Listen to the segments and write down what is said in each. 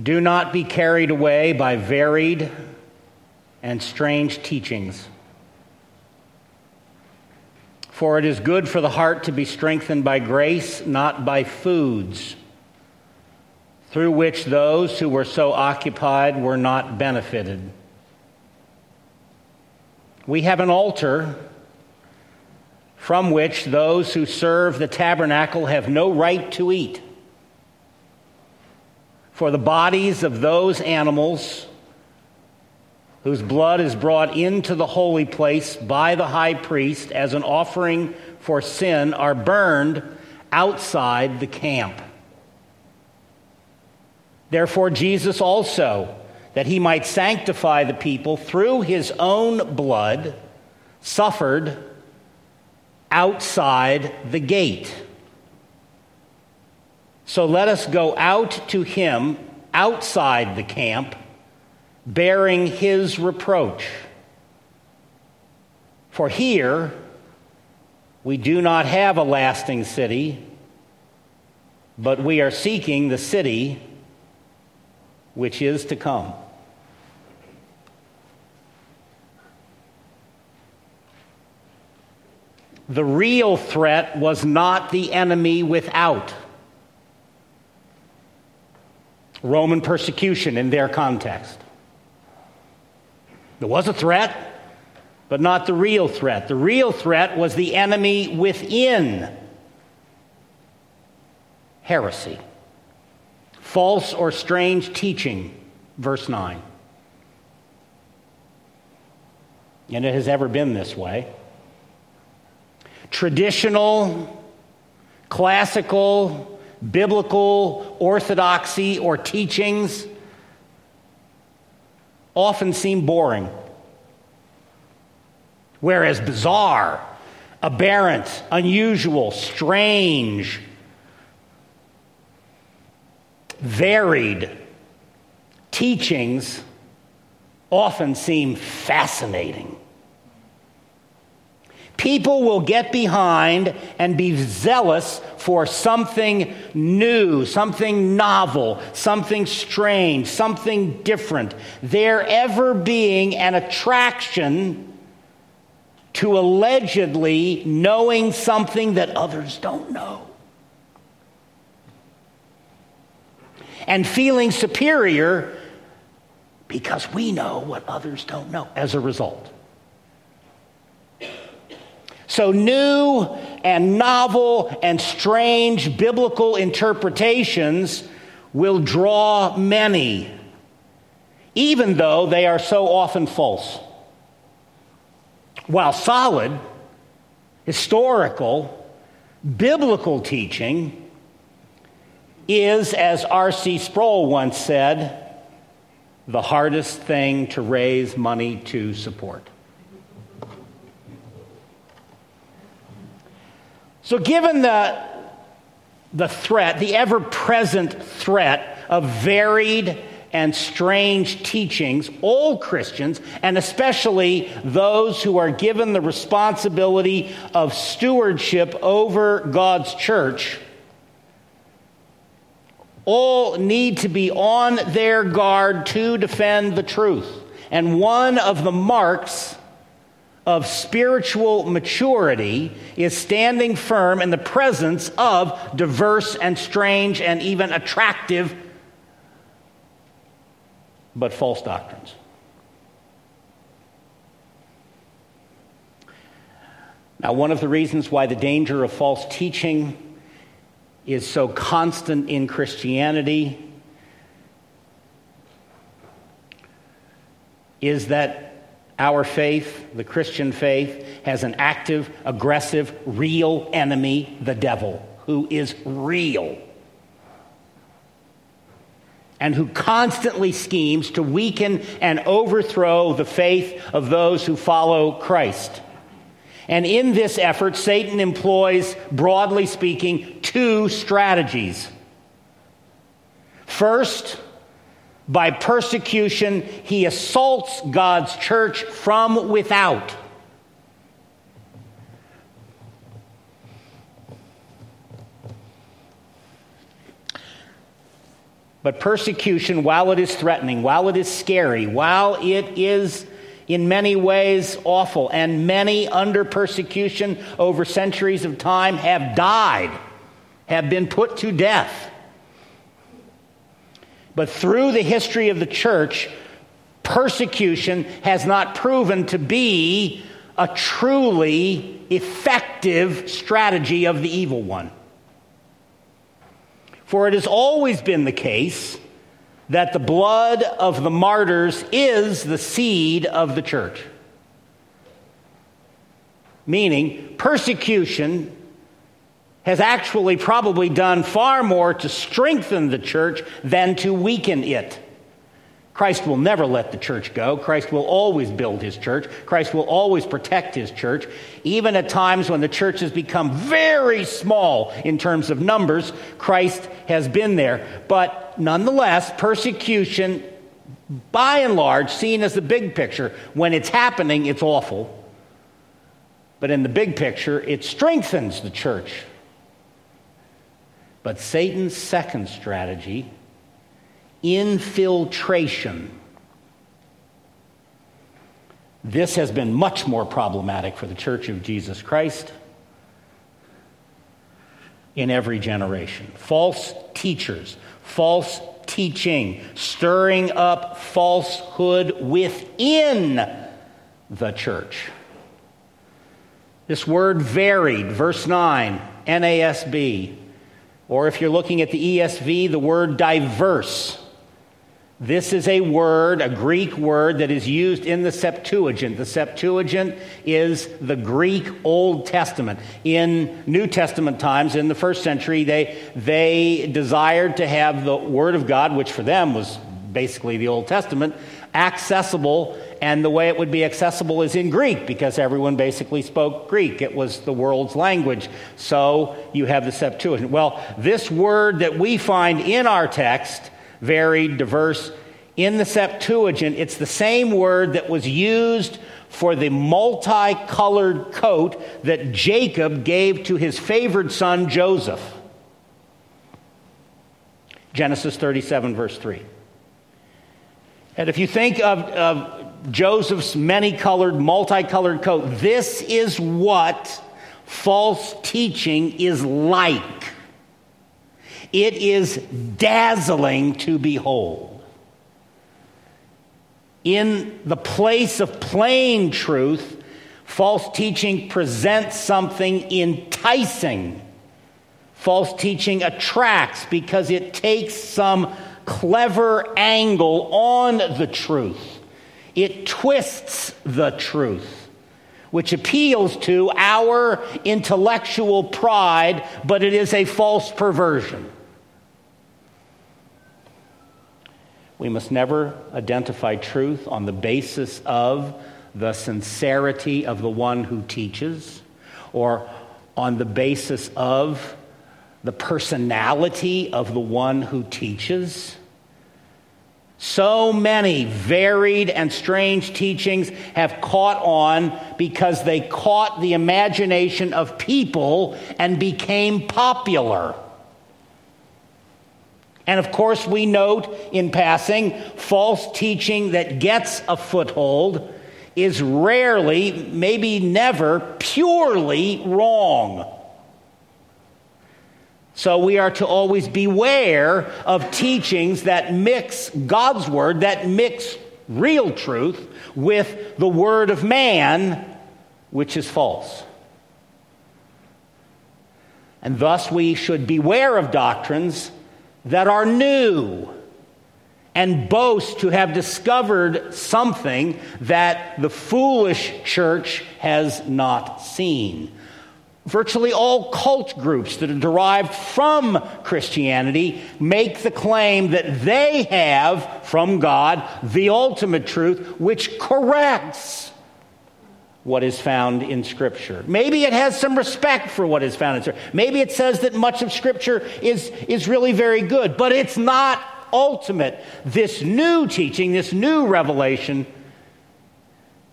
Do not be carried away by varied and strange teachings. For it is good for the heart to be strengthened by grace, not by foods, through which those who were so occupied were not benefited. We have an altar from which those who serve the tabernacle have no right to eat. For the bodies of those animals whose blood is brought into the holy place by the high priest as an offering for sin are burned outside the camp. Therefore, Jesus also, that he might sanctify the people through his own blood, suffered outside the gate. So let us go out to him outside the camp, bearing his reproach. For here we do not have a lasting city, but we are seeking the city which is to come. The real threat was not the enemy without. Roman persecution in their context. There was a threat, but not the real threat. The real threat was the enemy within heresy, false or strange teaching, verse 9. And it has ever been this way. Traditional, classical, biblical orthodoxy or teachings often seem boring, whereas bizarre, aberrant, unusual, strange, varied teachings often seem fascinating. People will get behind and be zealous for something new, something novel, something strange, something different. There ever being an attraction to allegedly knowing something that others don't know. And feeling superior because we know what others don't know as a result. So, new and novel and strange biblical interpretations will draw many, even though they are so often false. While solid, historical, biblical teaching is, as R.C. Sproul once said, the hardest thing to raise money to support. So, given the, the threat, the ever present threat of varied and strange teachings, all Christians, and especially those who are given the responsibility of stewardship over God's church, all need to be on their guard to defend the truth. And one of the marks of spiritual maturity is standing firm in the presence of diverse and strange and even attractive but false doctrines. Now, one of the reasons why the danger of false teaching is so constant in Christianity is that our faith, the Christian faith, has an active, aggressive, real enemy, the devil, who is real and who constantly schemes to weaken and overthrow the faith of those who follow Christ. And in this effort, Satan employs, broadly speaking, two strategies. First, by persecution, he assaults God's church from without. But persecution, while it is threatening, while it is scary, while it is in many ways awful, and many under persecution over centuries of time have died, have been put to death. But through the history of the church, persecution has not proven to be a truly effective strategy of the evil one. For it has always been the case that the blood of the martyrs is the seed of the church. Meaning, persecution has actually probably done far more to strengthen the church than to weaken it. Christ will never let the church go. Christ will always build his church. Christ will always protect his church. Even at times when the church has become very small in terms of numbers, Christ has been there. But nonetheless, persecution, by and large, seen as the big picture, when it's happening, it's awful. But in the big picture, it strengthens the church. But Satan's second strategy infiltration. This has been much more problematic for the Church of Jesus Christ in every generation. False teachers, false teaching, stirring up falsehood within the church. This word varied, verse 9, NASB, or if you're looking at the ESV, the word diverse. This is a word, a Greek word that is used in the Septuagint. The Septuagint is the Greek Old Testament. In New Testament times, in the first century, they, they desired to have the Word of God, which for them was basically the Old Testament, accessible. And the way it would be accessible is in Greek because everyone basically spoke Greek. It was the world's language. So you have the Septuagint. Well, this word that we find in our text varied, diverse. In the Septuagint, it's the same word that was used for the multicolored coat that Jacob gave to his favored son Joseph. Genesis 37, verse 3. And if you think of, of Joseph's many colored, multicolored coat, this is what false teaching is like. It is dazzling to behold. In the place of plain truth, false teaching presents something enticing. False teaching attracts because it takes some clever angle on the truth. It twists the truth which appeals to our intellectual pride, but it is a false perversion. We must never identify truth on the basis of the sincerity of the one who teaches or on the basis of the personality of the one who teaches. So many varied and strange teachings have caught on because they caught the imagination of people and became popular. And of course, we note in passing false teaching that gets a foothold is rarely, maybe never, purely wrong. So we are to always beware of teachings that mix God's word, that mix real truth with the word of man, which is false. And thus we should beware of doctrines that are new and boast to have discovered something that the foolish church has not seen. Virtually all cult groups that are derived from Christianity make the claim that they have from God the ultimate truth, which corrects what is found in Scripture. Maybe it has some respect for what is found in Scripture. Maybe it says that much of Scripture is, is really very good, but it's not ultimate. This new teaching, this new revelation,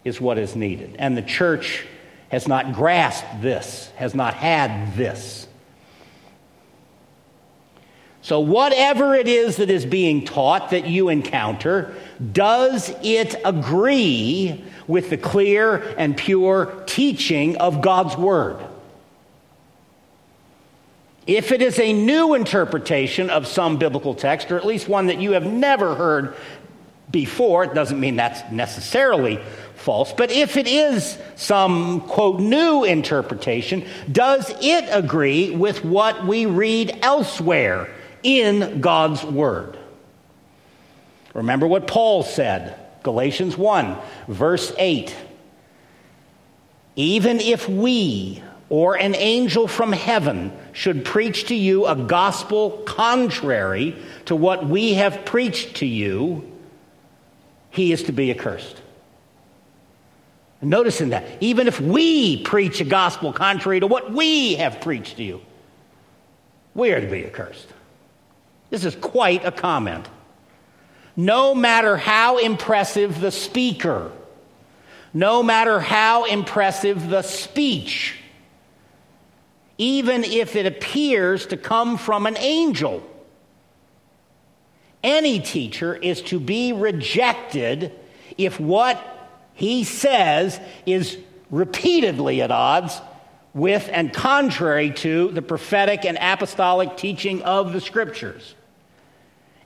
is what is needed. And the church has not grasped this, has not had this. So, whatever it is that is being taught that you encounter, does it agree with the clear and pure teaching of God's Word? If it is a new interpretation of some biblical text, or at least one that you have never heard before, it doesn't mean that's necessarily false, but if it is some, quote, new interpretation, does it agree with what we read elsewhere in God's Word? Remember what Paul said, Galatians 1, verse 8. Even if we or an angel from heaven should preach to you a gospel contrary to what we have preached to you, he is to be accursed. Notice in that, even if we preach a gospel contrary to what we have preached to you, we are to be accursed. This is quite a comment. No matter how impressive the speaker, no matter how impressive the speech, even if it appears to come from an angel, any teacher is to be rejected if what he says is repeatedly at odds with and contrary to the prophetic and apostolic teaching of the scriptures.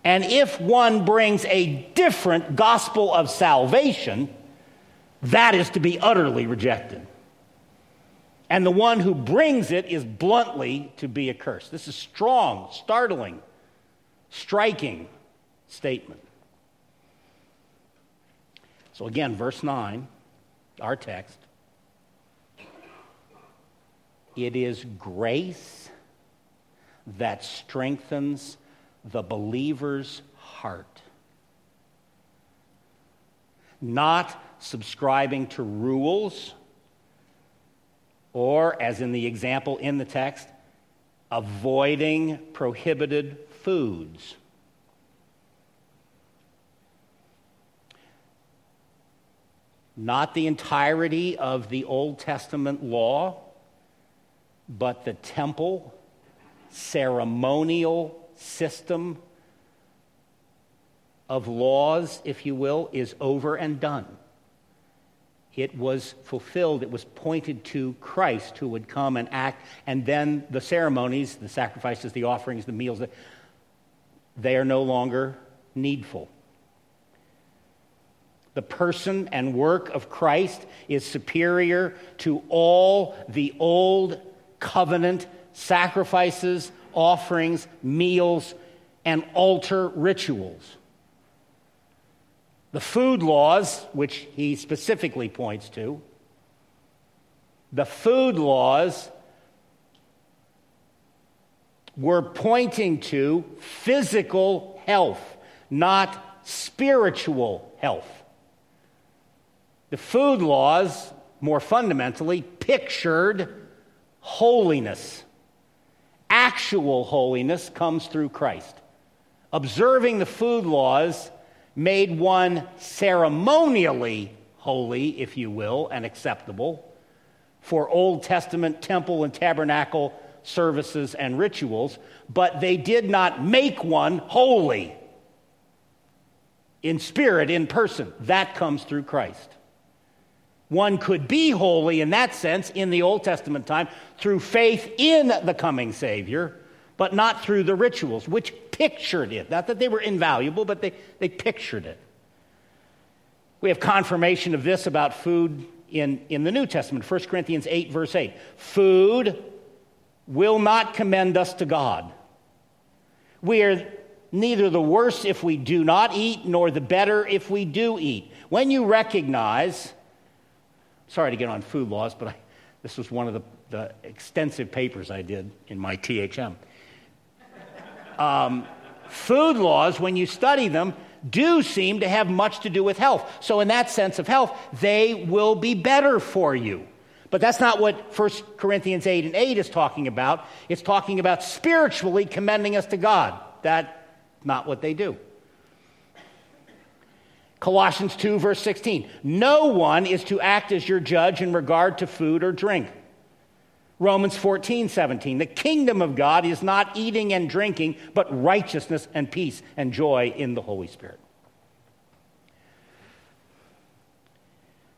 And if one brings a different gospel of salvation, that is to be utterly rejected. And the one who brings it is bluntly to be accursed. This is strong, startling, striking statement. So, again, verse 9, our text. It is grace that strengthens the believer's heart. Not subscribing to rules, or, as in the example in the text, avoiding prohibited foods. Not the entirety of the Old Testament law, but the temple ceremonial system of laws, if you will, is over and done. It was fulfilled, it was pointed to Christ who would come and act, and then the ceremonies, the sacrifices, the offerings, the meals, they are no longer needful. The person and work of Christ is superior to all the old covenant sacrifices, offerings, meals, and altar rituals. The food laws, which he specifically points to, the food laws were pointing to physical health, not spiritual health. The food laws, more fundamentally, pictured holiness. Actual holiness comes through Christ. Observing the food laws made one ceremonially holy, if you will, and acceptable for Old Testament temple and tabernacle services and rituals, but they did not make one holy in spirit, in person. That comes through Christ. One could be holy in that sense in the Old Testament time through faith in the coming Savior, but not through the rituals, which pictured it. Not that they were invaluable, but they, they pictured it. We have confirmation of this about food in, in the New Testament, 1 Corinthians 8, verse 8. Food will not commend us to God. We are neither the worse if we do not eat, nor the better if we do eat. When you recognize sorry to get on food laws, but I, this was one of the, the, extensive papers I did in my THM. Um, food laws, when you study them, do seem to have much to do with health. So, in that sense of health, they will be better for you. But that's not what 1 Corinthians 8 and 8 is talking about. It's talking about spiritually commending us to God. That's not what they do. Colossians 2, verse 16. No one is to act as your judge in regard to food or drink. Romans 14, 17. The kingdom of God is not eating and drinking, but righteousness and peace and joy in the Holy Spirit.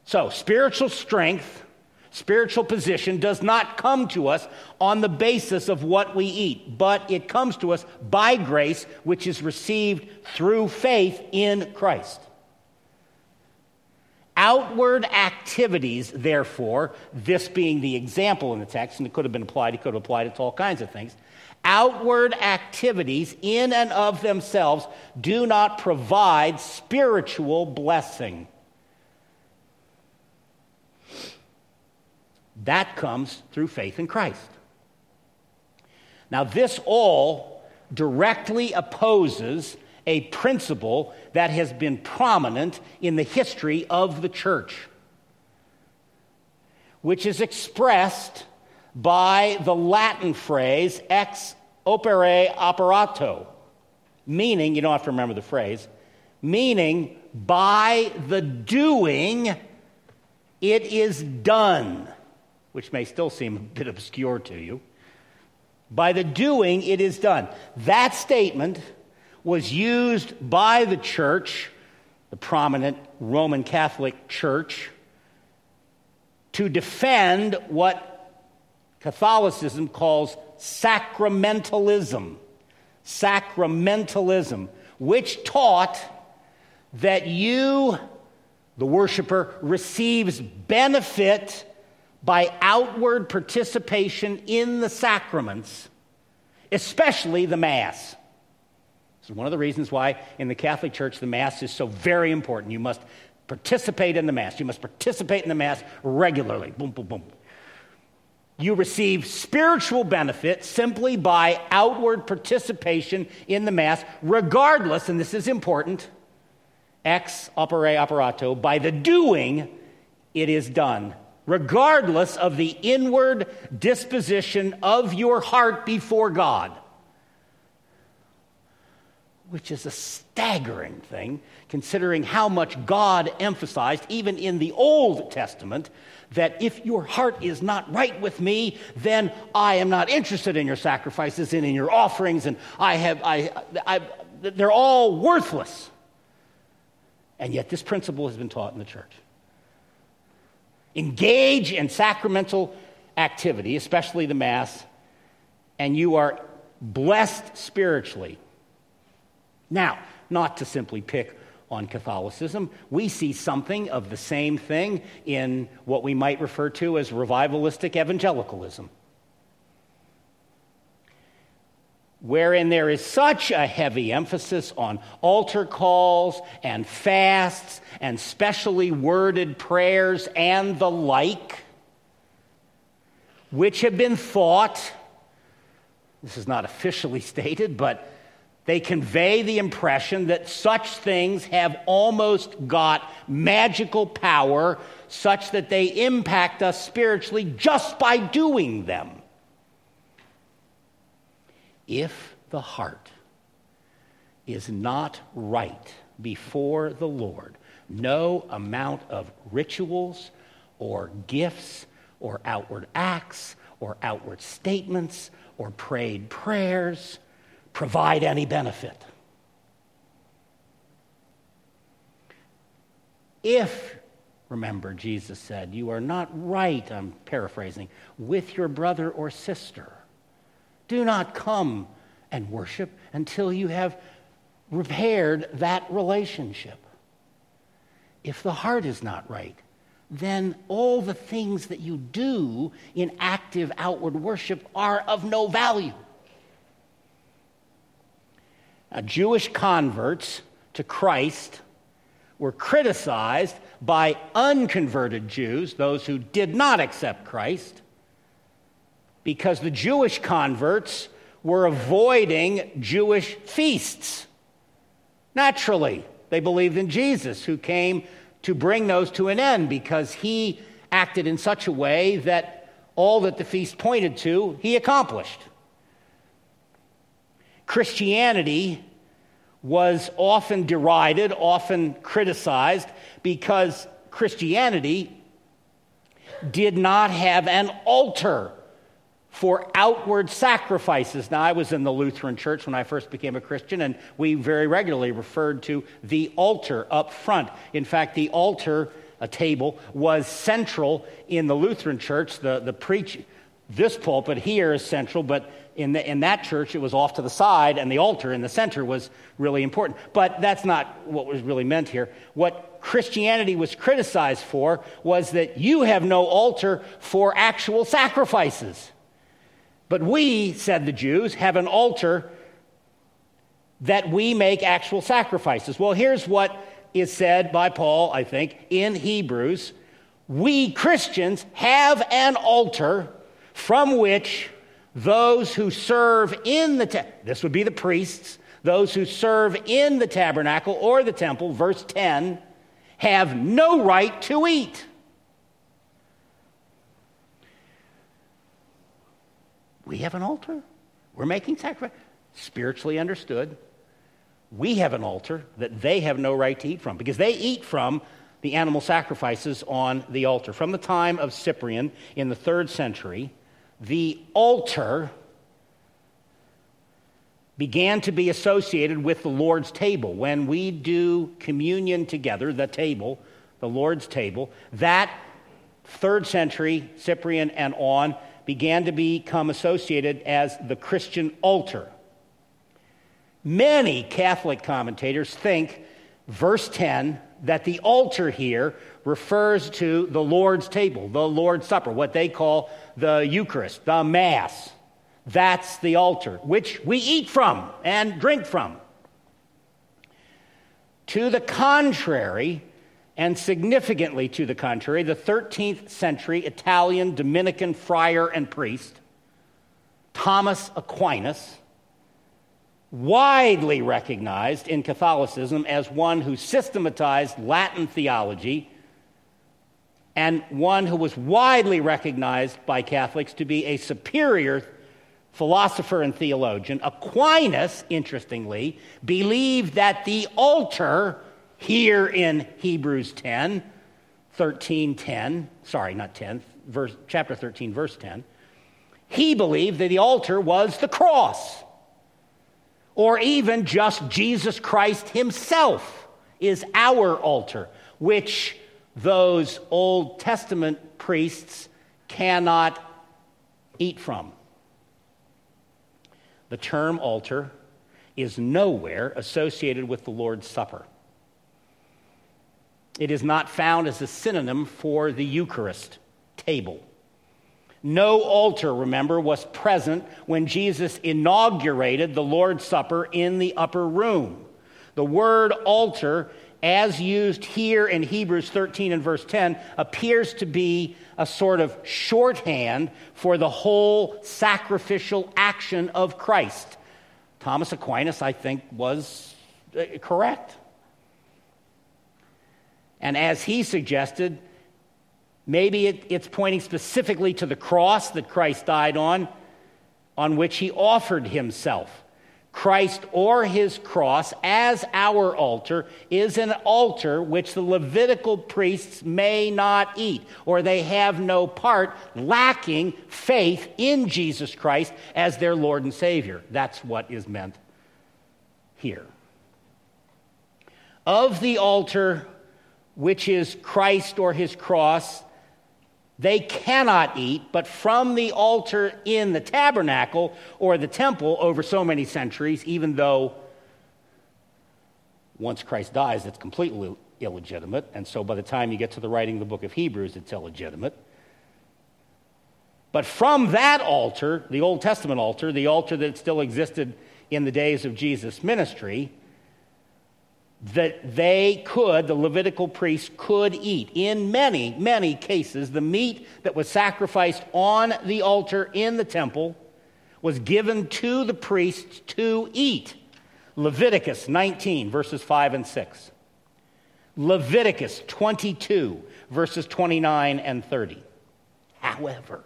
So, spiritual strength, spiritual position does not come to us on the basis of what we eat, but it comes to us by grace, which is received through faith in Christ. Outward activities, therefore, this being the example in the text, and it could have been applied, it could have applied it to all kinds of things. Outward activities in and of themselves do not provide spiritual blessing. That comes through faith in Christ. Now, this all directly opposes a principle that has been prominent in the history of the church, which is expressed by the Latin phrase ex opere operato, meaning, you don't have to remember the phrase, meaning by the doing it is done, which may still seem a bit obscure to you. By the doing it is done. That statement was used by the church, the prominent Roman Catholic Church, to defend what Catholicism calls sacramentalism. Sacramentalism, which taught that you, the worshiper, receives benefit by outward participation in the sacraments, especially the Mass. This is one of the reasons why in the Catholic Church the Mass is so very important. You must participate in the Mass. You must participate in the Mass regularly. Boom, boom, boom. You receive spiritual benefit simply by outward participation in the Mass, regardless, and this is important, ex opere operato, by the doing it is done, regardless of the inward disposition of your heart before God which is a staggering thing considering how much God emphasized, even in the Old Testament, that if your heart is not right with me, then I am not interested in your sacrifices and in your offerings, and I have, I, I, they're all worthless. And yet, this principle has been taught in the church. Engage in sacramental activity, especially the Mass, and you are blessed spiritually now, not to simply pick on Catholicism, we see something of the same thing in what we might refer to as revivalistic evangelicalism. Wherein there is such a heavy emphasis on altar calls and fasts and specially worded prayers and the like, which have been thought, this is not officially stated, but they convey the impression that such things have almost got magical power, such that they impact us spiritually just by doing them. If the heart is not right before the Lord, no amount of rituals or gifts or outward acts or outward statements or prayed prayers provide any benefit. If, remember, Jesus said, you are not right, I'm paraphrasing, with your brother or sister, do not come and worship until you have repaired that relationship. If the heart is not right, then all the things that you do in active outward worship are of no value. Uh, Jewish converts to Christ were criticized by unconverted Jews, those who did not accept Christ, because the Jewish converts were avoiding Jewish feasts. Naturally, they believed in Jesus, who came to bring those to an end because he acted in such a way that all that the feast pointed to, he accomplished. Christianity was often derided, often criticized, because Christianity did not have an altar for outward sacrifices. Now, I was in the Lutheran church when I first became a Christian, and we very regularly referred to the altar up front. In fact, the altar, a table, was central in the Lutheran church. The, the preach, this pulpit here is central, but in, the, in that church it was off to the side, and the altar in the center was really important. But that's not what was really meant here. What Christianity was criticized for was that you have no altar for actual sacrifices. But we, said the Jews, have an altar that we make actual sacrifices. Well, here's what is said by Paul, I think, in Hebrews. We Christians have an altar from which those who serve in the this would be the priests, those who serve in the tabernacle or the temple, verse 10, have no right to eat. We have an altar. We're making sacrifice. Spiritually understood, we have an altar that they have no right to eat from because they eat from the animal sacrifices on the altar. From the time of Cyprian in the third century, the altar began to be associated with the Lord's table. When we do communion together, the table, the Lord's table, that third century, Cyprian and on, began to become associated as the Christian altar. Many Catholic commentators think verse 10 that the altar here refers to the Lord's table, the Lord's Supper, what they call the Eucharist, the Mass. That's the altar, which we eat from and drink from. To the contrary, and significantly to the contrary, the 13th century Italian Dominican friar and priest, Thomas Aquinas, widely recognized in Catholicism as one who systematized Latin theology and one who was widely recognized by Catholics to be a superior philosopher and theologian. Aquinas, interestingly, believed that the altar here in Hebrews 10, 13, 10, sorry, not 10, verse, chapter 13, verse 10, he believed that the altar was the cross, or even just Jesus Christ himself is our altar, which those Old Testament priests cannot eat from. The term altar is nowhere associated with the Lord's Supper. It is not found as a synonym for the Eucharist table. No altar, remember, was present when Jesus inaugurated the Lord's Supper in the upper room. The word altar, as used here in Hebrews 13 and verse 10, appears to be a sort of shorthand for the whole sacrificial action of Christ. Thomas Aquinas, I think, was uh, correct. And as he suggested, maybe it, it's pointing specifically to the cross that Christ died on, on which he offered himself. Christ or his cross as our altar is an altar which the Levitical priests may not eat, or they have no part, lacking faith in Jesus Christ as their Lord and Savior. That's what is meant here. Of the altar which is Christ or his cross, they cannot eat, but from the altar in the tabernacle or the temple over so many centuries, even though once Christ dies, it's completely illegitimate. And so by the time you get to the writing of the book of Hebrews, it's illegitimate. But from that altar, the Old Testament altar, the altar that still existed in the days of Jesus' ministry, that they could, the Levitical priests could eat. In many, many cases, the meat that was sacrificed on the altar in the temple was given to the priests to eat. Leviticus 19, verses 5 and 6. Leviticus 22, verses 29 and 30. However,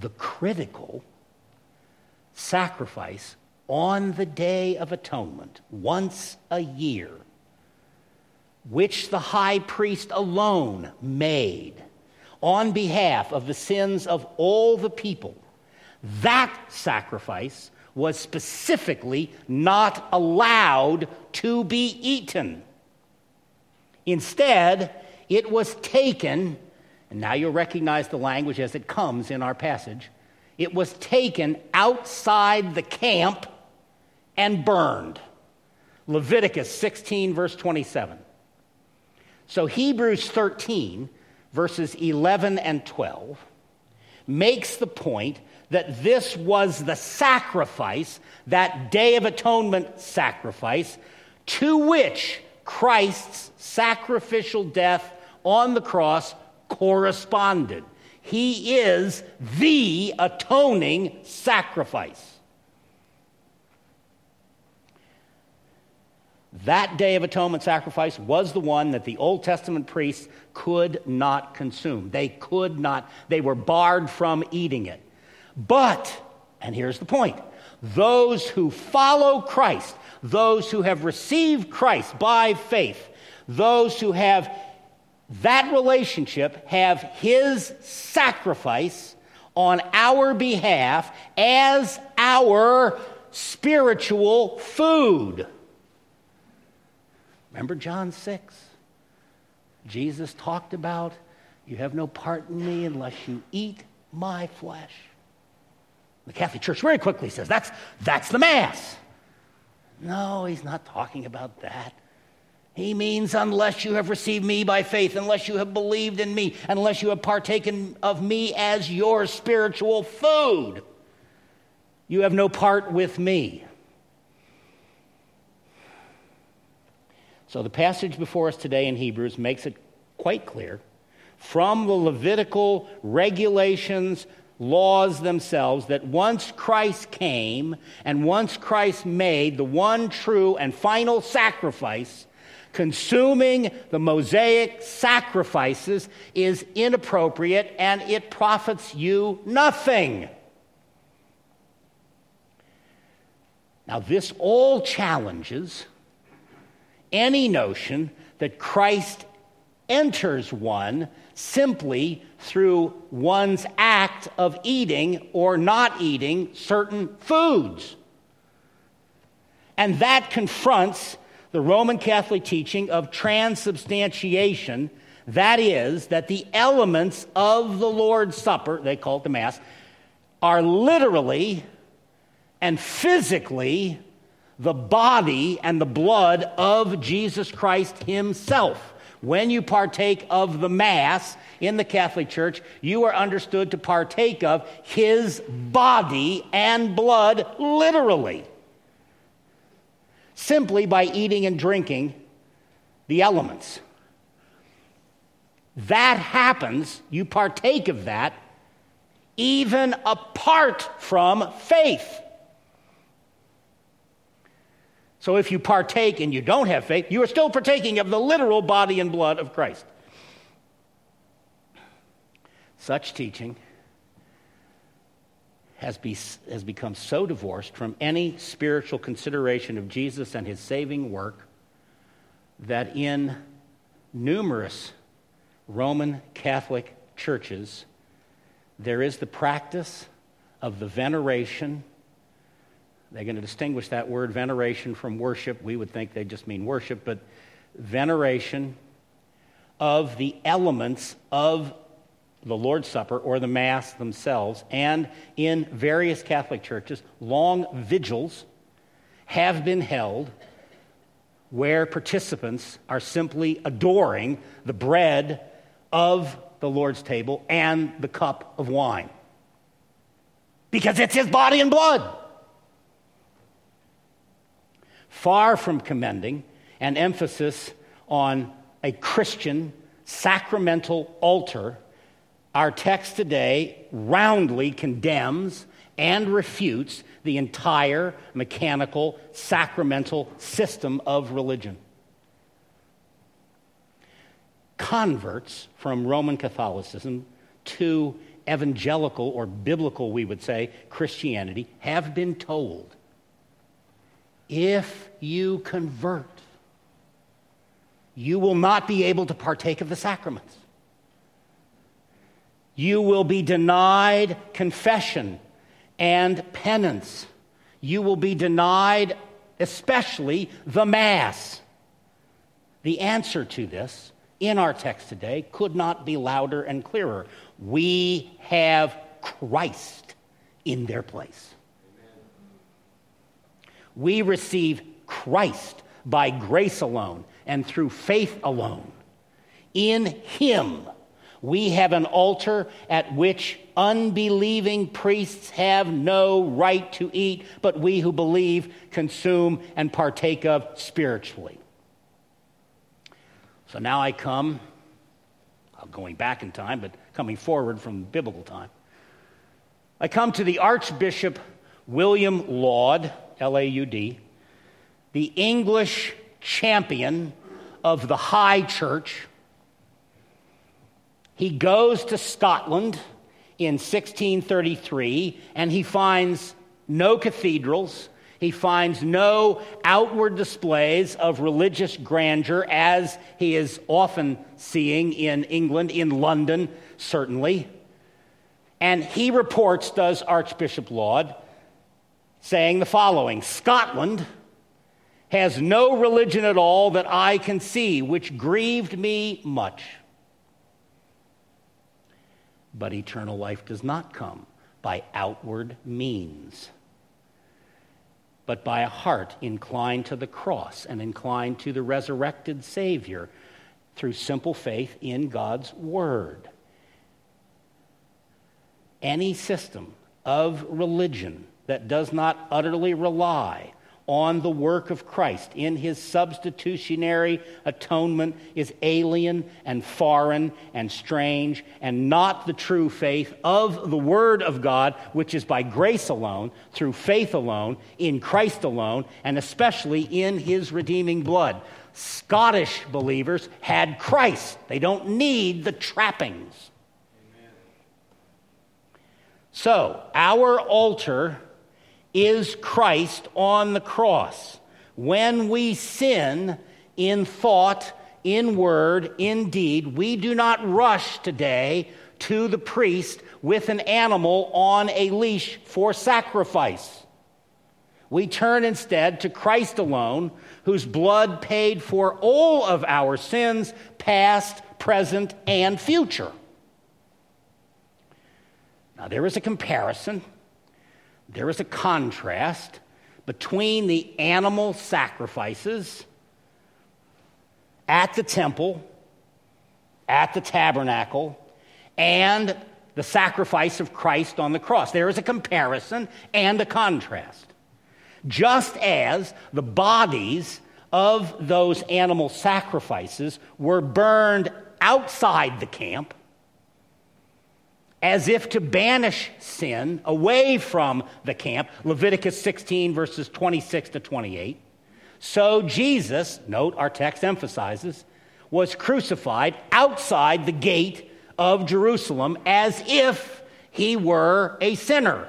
the critical sacrifice on the Day of Atonement, once a year, which the high priest alone made on behalf of the sins of all the people, that sacrifice was specifically not allowed to be eaten. Instead, it was taken, and now you'll recognize the language as it comes in our passage. It was taken outside the camp and burned. Leviticus 16, verse 27. So Hebrews 13, verses 11 and 12, makes the point that this was the sacrifice, that Day of Atonement sacrifice, to which Christ's sacrificial death on the cross corresponded. He is the atoning sacrifice. That Day of Atonement sacrifice was the one that the Old Testament priests could not consume. They could not, they were barred from eating it. But, and here's the point those who follow Christ, those who have received Christ by faith, those who have that relationship have his sacrifice on our behalf as our spiritual food. Remember John 6? Jesus talked about, You have no part in me unless you eat my flesh. The Catholic Church very quickly says, That's, that's the Mass. No, he's not talking about that. He means, unless you have received me by faith, unless you have believed in me, unless you have partaken of me as your spiritual food, you have no part with me. So the passage before us today in Hebrews makes it quite clear from the Levitical regulations, laws themselves, that once Christ came and once Christ made the one true and final sacrifice, consuming the Mosaic sacrifices is inappropriate and it profits you nothing. Now, this all challenges any notion that Christ enters one simply through one's act of eating or not eating certain foods. And that confronts the Roman Catholic teaching of transubstantiation. That is, that the elements of the Lord's Supper, they call it the Mass, are literally and physically the body and the blood of Jesus Christ Himself. When you partake of the Mass in the Catholic Church, you are understood to partake of His body and blood literally. Simply by eating and drinking the elements. That happens, you partake of that, even apart from faith. So if you partake and you don't have faith, you are still partaking of the literal body and blood of Christ. Such teaching has, be, has become so divorced from any spiritual consideration of Jesus and his saving work that in numerous Roman Catholic churches, there is the practice of the veneration they're going to distinguish that word veneration from worship. We would think they just mean worship, but veneration of the elements of the Lord's Supper or the Mass themselves, and in various Catholic churches, long vigils have been held where participants are simply adoring the bread of the Lord's table and the cup of wine. Because it's his body and blood far from commending an emphasis on a Christian sacramental altar, our text today roundly condemns and refutes the entire mechanical sacramental system of religion. Converts from Roman Catholicism to evangelical or biblical, we would say, Christianity have been told if you convert, you will not be able to partake of the sacraments. You will be denied confession and penance. You will be denied, especially the Mass. The answer to this in our text today could not be louder and clearer. We have Christ in their place. We receive Christ by grace alone and through faith alone. In Him, we have an altar at which unbelieving priests have no right to eat, but we who believe consume and partake of spiritually. So now I come, going back in time, but coming forward from biblical time. I come to the Archbishop William Laud, L A U D, the English champion of the High Church. He goes to Scotland in 1633 and he finds no cathedrals. He finds no outward displays of religious grandeur as he is often seeing in England, in London, certainly. And he reports, does Archbishop Laud, saying the following Scotland has no religion at all that I can see, which grieved me much. But eternal life does not come by outward means, but by a heart inclined to the cross and inclined to the resurrected Savior through simple faith in God's Word. Any system of religion that does not utterly rely on the work of Christ in his substitutionary atonement is alien and foreign and strange and not the true faith of the Word of God, which is by grace alone, through faith alone, in Christ alone, and especially in his redeeming blood. Scottish believers had Christ, they don't need the trappings. So, our altar is Christ on the cross. When we sin in thought, in word, in deed, we do not rush today to the priest with an animal on a leash for sacrifice. We turn instead to Christ alone, whose blood paid for all of our sins, past, present, and future. Now, there is a comparison there is a contrast between the animal sacrifices at the temple, at the tabernacle, and the sacrifice of Christ on the cross. There is a comparison and a contrast. Just as the bodies of those animal sacrifices were burned outside the camp, as if to banish sin away from the camp, Leviticus 16, verses 26 to 28. So Jesus, note our text emphasizes, was crucified outside the gate of Jerusalem as if he were a sinner.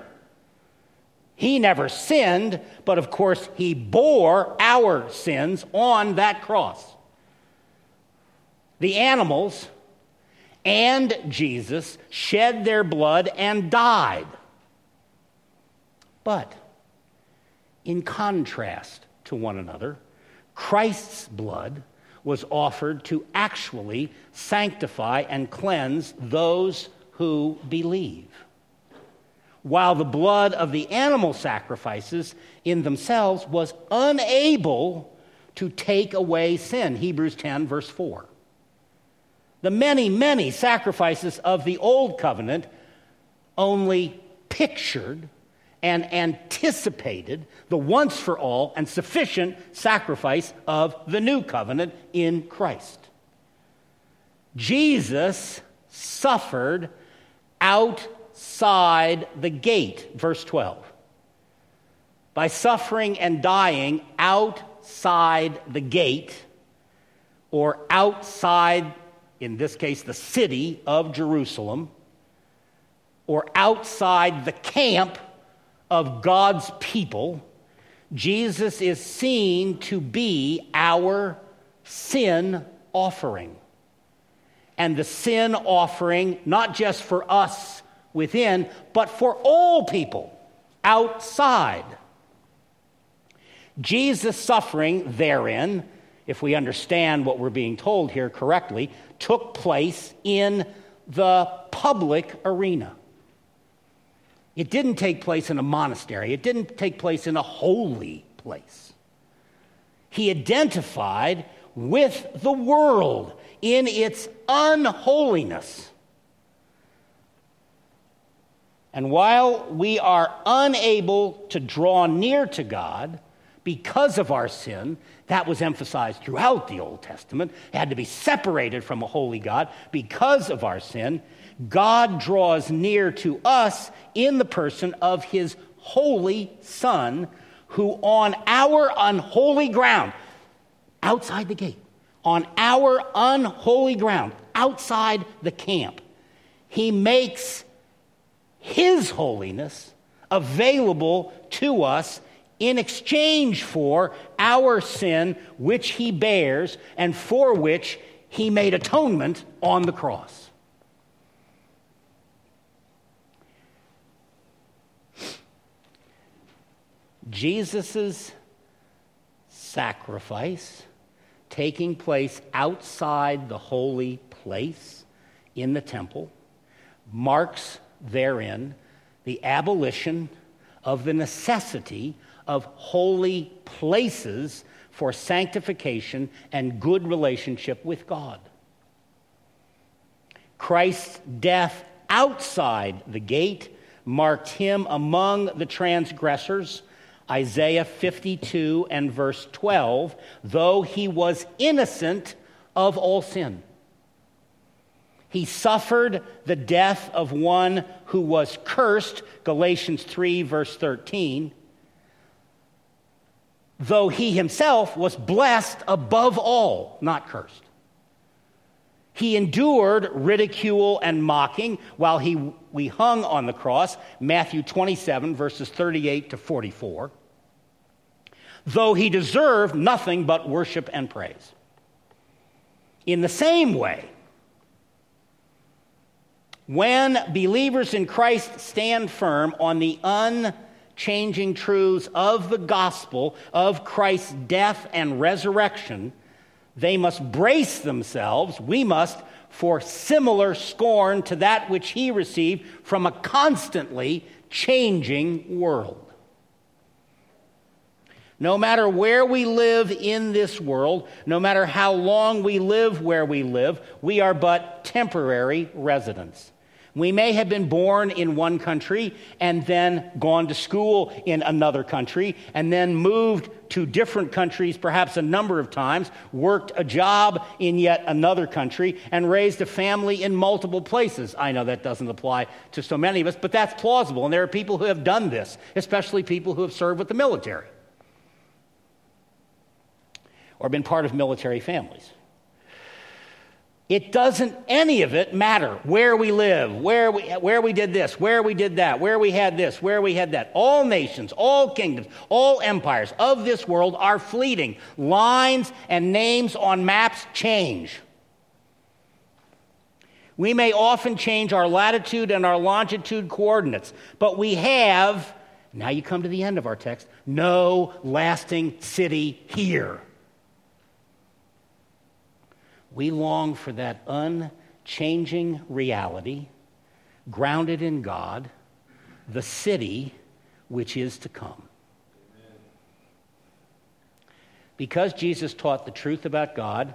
He never sinned, but of course, he bore our sins on that cross. The animals and Jesus shed their blood and died. But in contrast to one another, Christ's blood was offered to actually sanctify and cleanse those who believe. While the blood of the animal sacrifices in themselves was unable to take away sin. Hebrews 10, verse 4. The many, many sacrifices of the old covenant only pictured and anticipated the once for all and sufficient sacrifice of the new covenant in Christ. Jesus suffered outside the gate, verse 12. By suffering and dying outside the gate or outside in this case, the city of Jerusalem, or outside the camp of God's people, Jesus is seen to be our sin offering. and the sin offering, not just for us within, but for all people outside. Jesus' suffering therein, if we understand what we're being told here correctly, took place in the public arena. It didn't take place in a monastery, it didn't take place in a holy place. He identified with the world in its unholiness. And while we are unable to draw near to God because of our sin, that was emphasized throughout the Old Testament, it had to be separated from a holy God because of our sin. God draws near to us in the person of his holy Son, who on our unholy ground, outside the gate, on our unholy ground, outside the camp. He makes His holiness available to us in exchange for our sin, which He bears and for which He made atonement on the cross. Jesus' sacrifice taking place outside the holy place in the temple marks therein the abolition of the necessity of holy places for sanctification and good relationship with God. Christ's death outside the gate marked him among the transgressors Isaiah 52 and verse 12, though he was innocent of all sin. He suffered the death of one who was cursed, Galatians 3, verse 13, though he himself was blessed above all, not cursed. He endured ridicule and mocking while he, we hung on the cross, Matthew 27, verses 38 to 44, though he deserved nothing but worship and praise. In the same way, when believers in Christ stand firm on the unchanging truths of the gospel of Christ's death and resurrection, they must brace themselves, we must, for similar scorn to that which he received from a constantly changing world. No matter where we live in this world, no matter how long we live where we live, we are but temporary residents. We may have been born in one country and then gone to school in another country and then moved to different countries perhaps a number of times, worked a job in yet another country, and raised a family in multiple places. I know that doesn't apply to so many of us, but that's plausible. And there are people who have done this, especially people who have served with the military or been part of military families. It doesn't, any of it matter where we live, where we, where we did this, where we did that, where we had this, where we had that. All nations, all kingdoms, all empires of this world are fleeting. Lines and names on maps change. We may often change our latitude and our longitude coordinates, but we have, now you come to the end of our text, no lasting city here. We long for that unchanging reality, grounded in God, the city which is to come. Because Jesus taught the truth about God,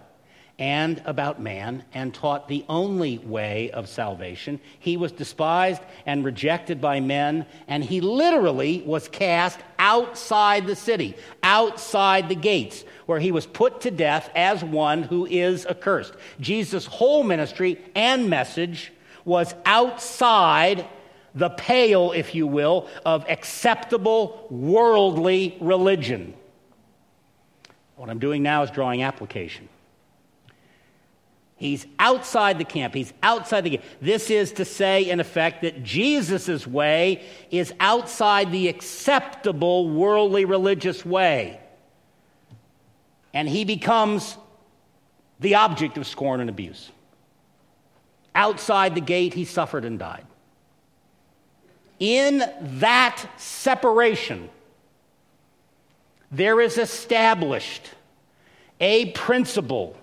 and about man and taught the only way of salvation. He was despised and rejected by men, and he literally was cast outside the city, outside the gates, where he was put to death as one who is accursed. Jesus' whole ministry and message was outside the pale, if you will, of acceptable worldly religion. What I'm doing now is drawing application. He's outside the camp. He's outside the camp. This is to say, in effect, that Jesus' way is outside the acceptable worldly religious way. And he becomes the object of scorn and abuse. outside the gate, he suffered and died. In that separation, there is established a principle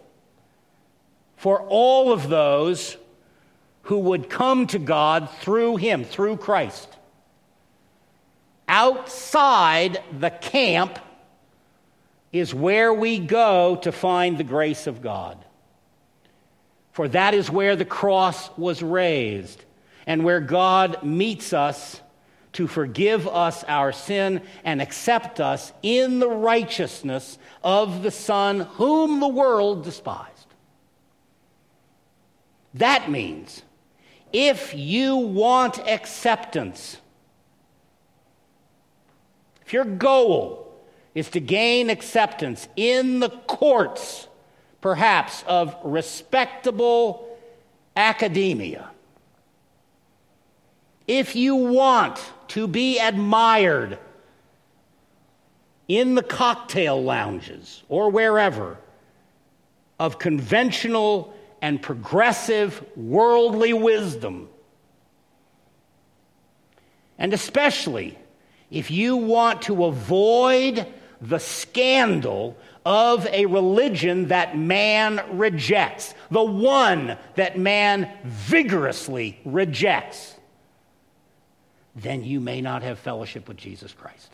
for all of those who would come to God through him, through Christ. Outside the camp is where we go to find the grace of God. For that is where the cross was raised and where God meets us to forgive us our sin and accept us in the righteousness of the Son whom the world despised. That means if you want acceptance, if your goal is to gain acceptance in the courts, perhaps of respectable academia, if you want to be admired in the cocktail lounges or wherever of conventional and progressive worldly wisdom, and especially if you want to avoid the scandal of a religion that man rejects, the one that man vigorously rejects then you may not have fellowship with Jesus Christ.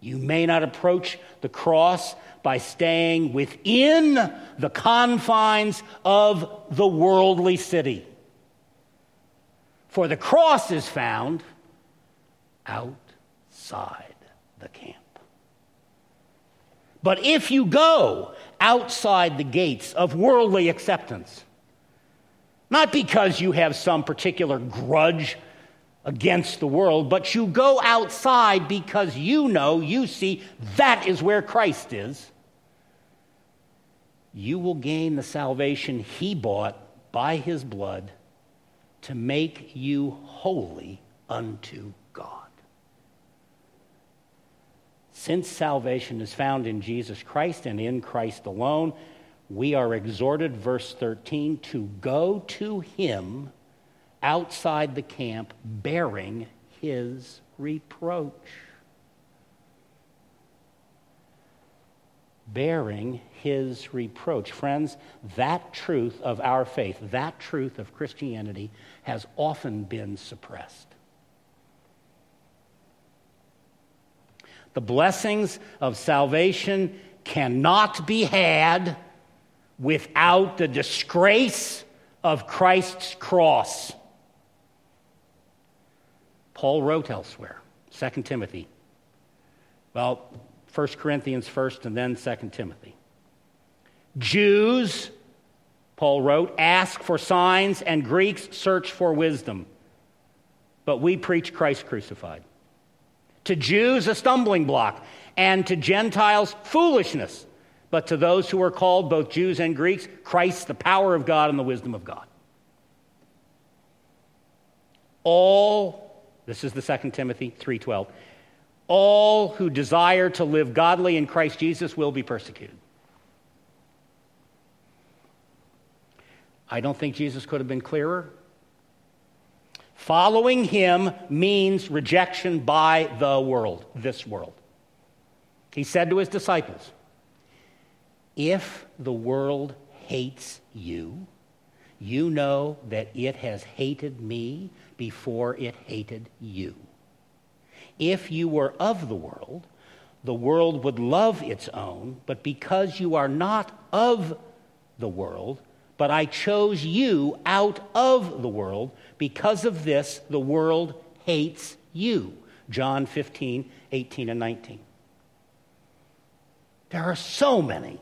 You may not approach the cross by staying within the confines of the worldly city. For the cross is found outside the camp. But if you go outside the gates of worldly acceptance, not because you have some particular grudge against the world, but you go outside because you know, you see, that is where Christ is. You will gain the salvation he bought by his blood to make you holy unto God. Since salvation is found in Jesus Christ and in Christ alone, we are exhorted, verse 13, to go to him outside the camp bearing his reproach. Bearing his reproach. Friends, that truth of our faith, that truth of Christianity, has often been suppressed. The blessings of salvation cannot be had without the disgrace of Christ's cross. Paul wrote elsewhere, 2 Timothy. Well, 1 Corinthians first and then 2 Timothy. Jews, Paul wrote, ask for signs, and Greeks search for wisdom. But we preach Christ crucified. To Jews, a stumbling block, and to Gentiles, foolishness. But to those who are called, both Jews and Greeks, Christ, the power of God and the wisdom of God. All, this is the 2 Timothy 3:12. All who desire to live godly in Christ Jesus will be persecuted. I don't think Jesus could have been clearer. Following him means rejection by the world, this world. He said to his disciples, if the world hates you, you know that it has hated me before it hated you. If you were of the world, the world would love its own, but because you are not of the world, but I chose you out of the world, because of this, the world hates you. John 15, 18, and 19. There are so many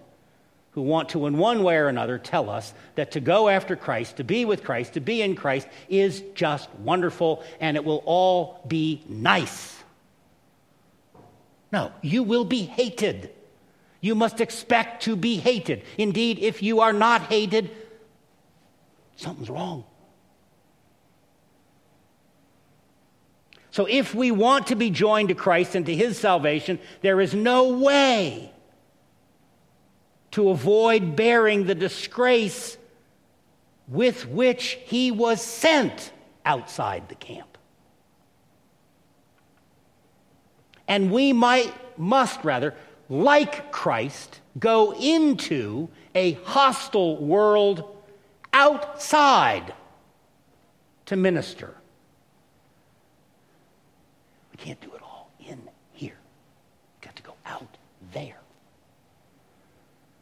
who want to, in one way or another, tell us that to go after Christ, to be with Christ, to be in Christ is just wonderful and it will all be nice. No, you will be hated. You must expect to be hated. Indeed, if you are not hated, something's wrong. So, if we want to be joined to Christ and to his salvation, there is no way to avoid bearing the disgrace with which he was sent outside the camp. And we might, must rather, like Christ, go into a hostile world outside to minister. We can't do it all in here. We've got to go out there.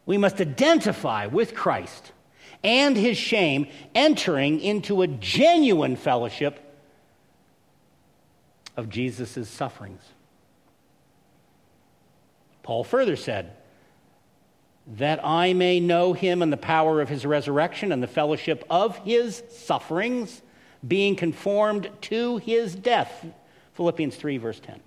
We must identify with Christ and his shame, entering into a genuine fellowship of Jesus' sufferings. Paul further said, That I may know him and the power of his resurrection and the fellowship of his sufferings, being conformed to his death. Philippians 3, verse 10.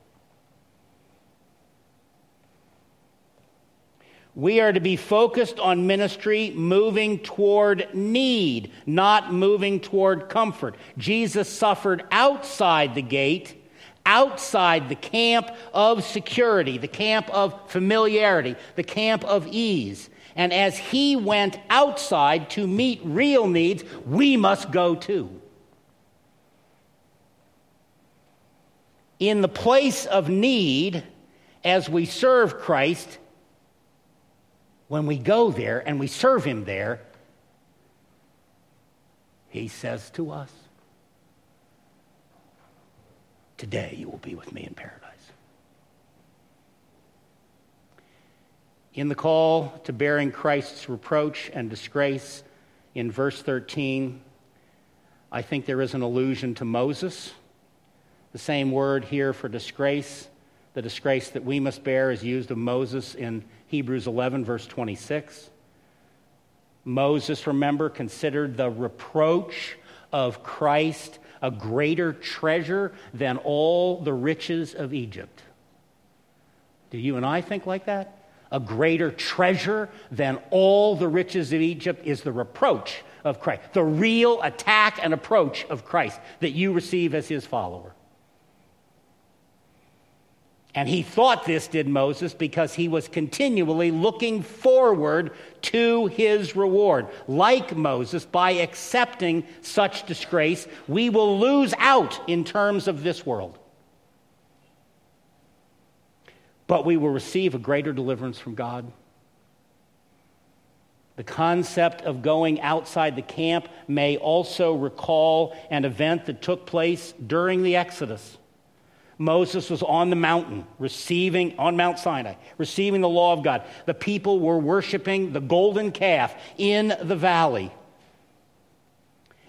We are to be focused on ministry moving toward need, not moving toward comfort. Jesus suffered outside the gate, outside the camp of security, the camp of familiarity, the camp of ease. And as he went outside to meet real needs, we must go too. In the place of need, as we serve Christ, when we go there and we serve Him there, He says to us, Today you will be with me in paradise. In the call to bearing Christ's reproach and disgrace in verse 13, I think there is an allusion to Moses. The same word here for disgrace, the disgrace that we must bear, is used of Moses in Hebrews 11, verse 26. Moses, remember, considered the reproach of Christ a greater treasure than all the riches of Egypt. Do you and I think like that? A greater treasure than all the riches of Egypt is the reproach of Christ, the real attack and approach of Christ that you receive as his follower. And he thought this, did Moses, because he was continually looking forward to his reward. Like Moses, by accepting such disgrace, we will lose out in terms of this world. But we will receive a greater deliverance from God. The concept of going outside the camp may also recall an event that took place during the Exodus. Moses was on the mountain, receiving, on Mount Sinai, receiving the law of God. The people were worshiping the golden calf in the valley.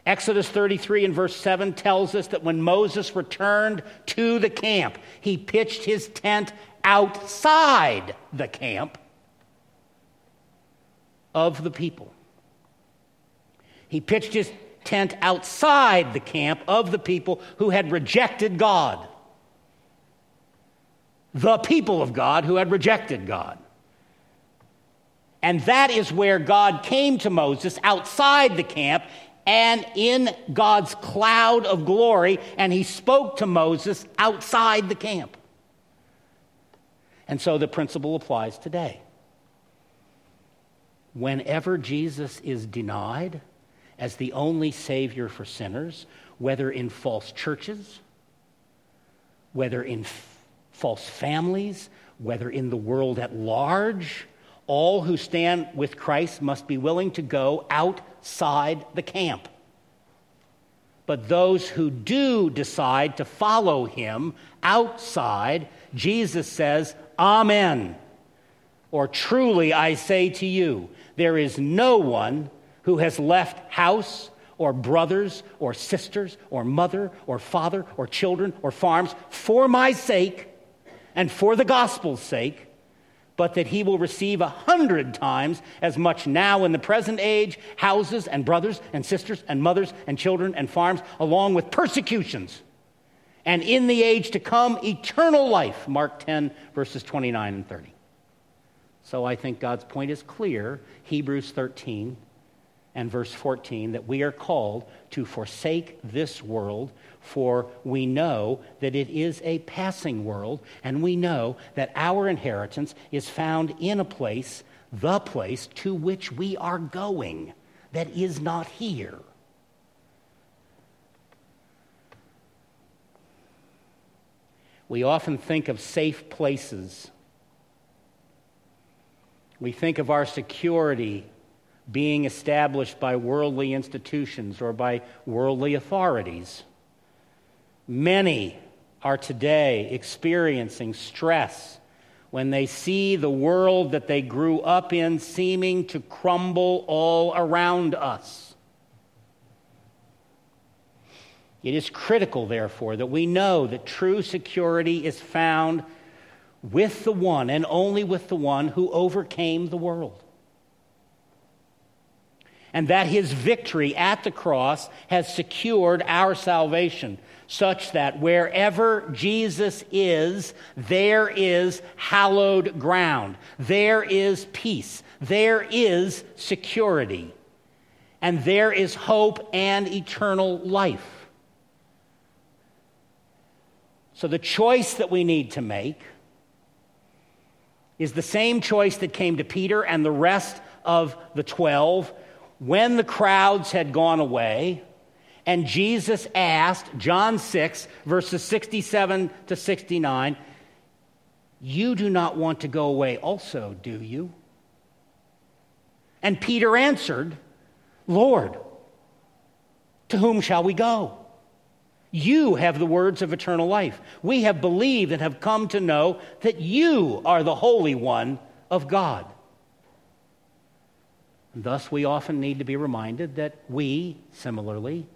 Exodus 33 and verse 7 tells us that when Moses returned to the camp, he pitched his tent outside the camp of the people. He pitched his tent outside the camp of the people who had rejected God the people of God who had rejected God. And that is where God came to Moses outside the camp and in God's cloud of glory, and he spoke to Moses outside the camp. And so the principle applies today. Whenever Jesus is denied as the only Savior for sinners, whether in false churches, whether in false families, whether in the world at large. All who stand with Christ must be willing to go outside the camp. But those who do decide to follow him outside, Jesus says, Amen. Or truly I say to you, there is no one who has left house or brothers or sisters or mother or father or children or farms for my sake and for the gospel's sake, but that he will receive a hundred times as much now in the present age houses and brothers and sisters and mothers and children and farms, along with persecutions. And in the age to come, eternal life. Mark 10, verses 29 and 30. So I think God's point is clear. Hebrews 13 and verse 14 that we are called to forsake this world for we know that it is a passing world, and we know that our inheritance is found in a place, the place to which we are going. that is not here. We often think of safe places. We think of our security being established by worldly institutions or by worldly authorities. Many are today experiencing stress when they see the world that they grew up in seeming to crumble all around us. It is critical, therefore, that we know that true security is found with the one and only with the one who overcame the world and that his victory at the cross has secured our salvation, such that wherever Jesus is, there is hallowed ground, there is peace, there is security, and there is hope and eternal life. So, the choice that we need to make is the same choice that came to Peter and the rest of the 12 when the crowds had gone away, and Jesus asked, John 6, verses 67 to 69, You do not want to go away also, do you? And Peter answered, Lord, to whom shall we go? You have the words of eternal life. We have believed and have come to know that you are the Holy One of God. Thus, we often need to be reminded that we, similarly,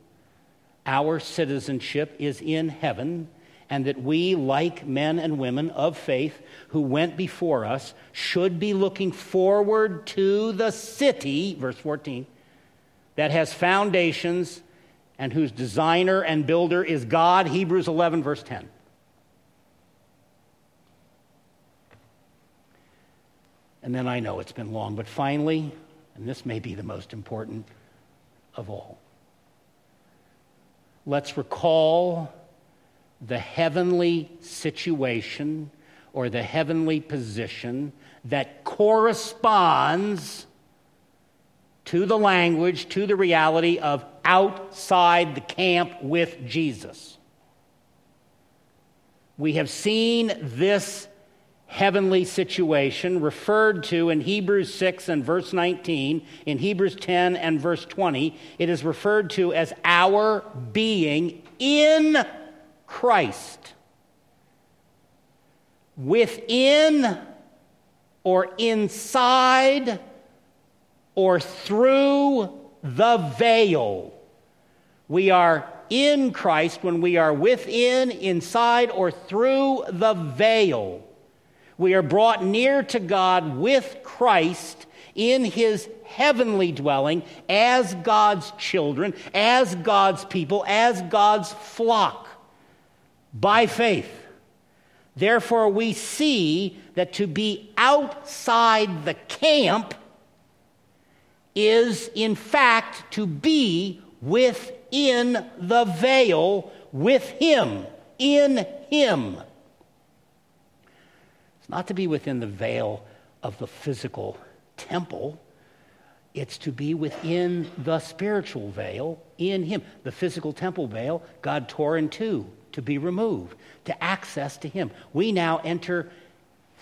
our citizenship is in heaven, and that we, like men and women of faith who went before us, should be looking forward to the city, verse 14, that has foundations and whose designer and builder is God, Hebrews 11, verse 10. And then I know it's been long, but finally, and this may be the most important of all. Let's recall the heavenly situation or the heavenly position that corresponds to the language, to the reality of outside the camp with Jesus. We have seen this heavenly situation referred to in Hebrews 6 and verse 19, in Hebrews 10 and verse 20. It is referred to as our being in Christ. Within or inside or through the veil. We are in Christ when we are within, inside, or through the veil. We are brought near to God with Christ in his heavenly dwelling as God's children, as God's people, as God's flock by faith. Therefore, we see that to be outside the camp is, in fact, to be within the veil with Him, in Him not to be within the veil of the physical temple. It's to be within the spiritual veil in Him. The physical temple veil, God tore in two to be removed, to access to Him. We now enter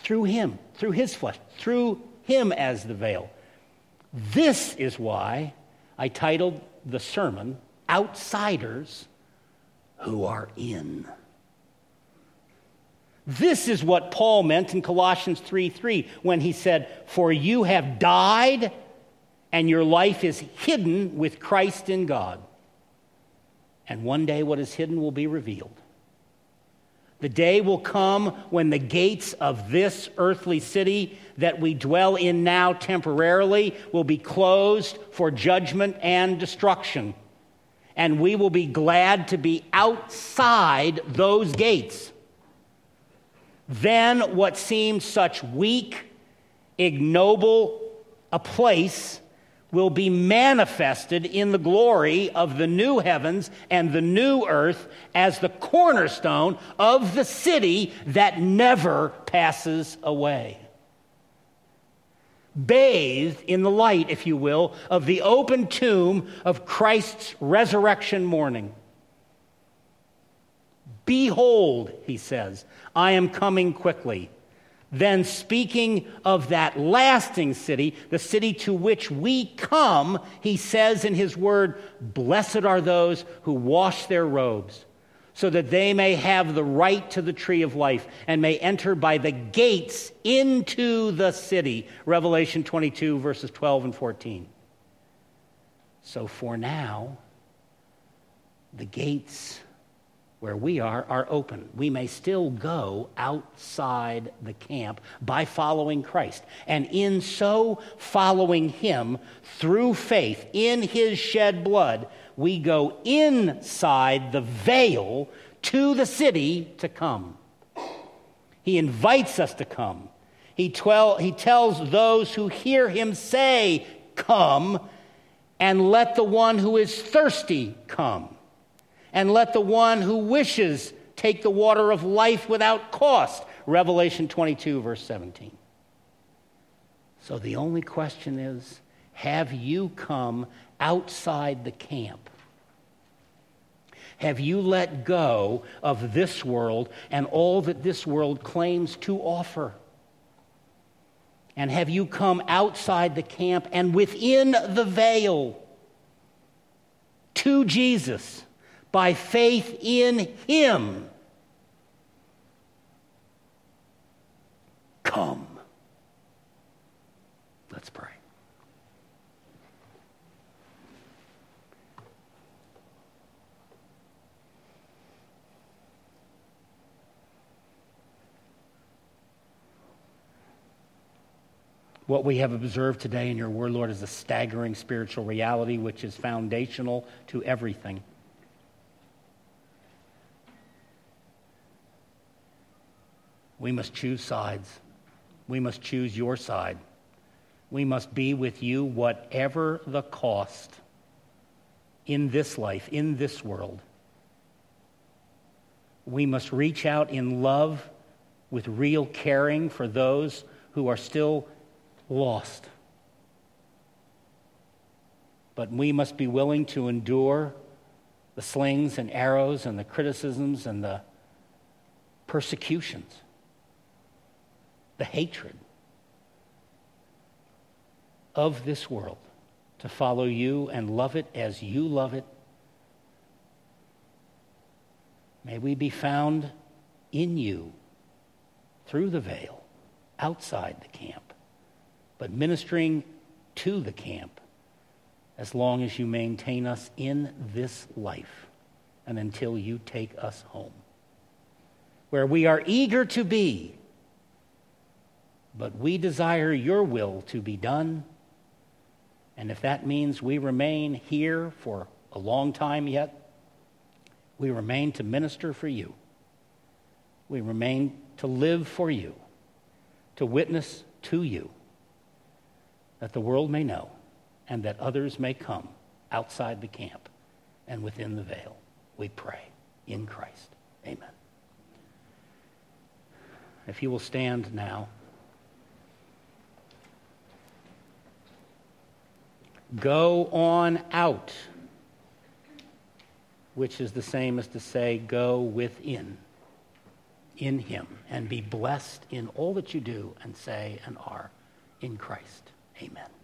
through Him, through His flesh, through Him as the veil. This is why I titled the sermon, Outsiders Who Are In. This is what Paul meant in Colossians 3 3 when he said, For you have died, and your life is hidden with Christ in God. And one day what is hidden will be revealed. The day will come when the gates of this earthly city that we dwell in now temporarily will be closed for judgment and destruction. And we will be glad to be outside those gates then what seemed such weak, ignoble a place will be manifested in the glory of the new heavens and the new earth as the cornerstone of the city that never passes away. bathed in the light, if you will, of the open tomb of Christ's resurrection morning. Behold, he says, I am coming quickly. Then, speaking of that lasting city, the city to which we come, he says in his word, Blessed are those who wash their robes, so that they may have the right to the tree of life and may enter by the gates into the city. Revelation 22, verses 12 and 14. So for now, the gates where we are are open. We may still go outside the camp by following Christ. And in so following him through faith in his shed blood, we go inside the veil to the city to come. He invites us to come. He, twel- he tells those who hear him say, Come, and let the one who is thirsty come and let the one who wishes take the water of life without cost. Revelation 22, verse 17. So the only question is have you come outside the camp? Have you let go of this world and all that this world claims to offer? And have you come outside the camp and within the veil to Jesus? By faith in Him. Come. Let's pray. What we have observed today in your word, Lord, is a staggering spiritual reality which is foundational to everything. We must choose sides. We must choose your side. We must be with you, whatever the cost in this life, in this world. We must reach out in love with real caring for those who are still lost. But we must be willing to endure the slings and arrows and the criticisms and the persecutions the hatred of this world, to follow you and love it as you love it. May we be found in you through the veil, outside the camp, but ministering to the camp as long as you maintain us in this life and until you take us home, where we are eager to be but we desire your will to be done. And if that means we remain here for a long time yet, we remain to minister for you. We remain to live for you, to witness to you, that the world may know and that others may come outside the camp and within the veil. We pray in Christ. Amen. If you will stand now. Go on out, which is the same as to say, go within, in Him, and be blessed in all that you do and say and are in Christ. Amen.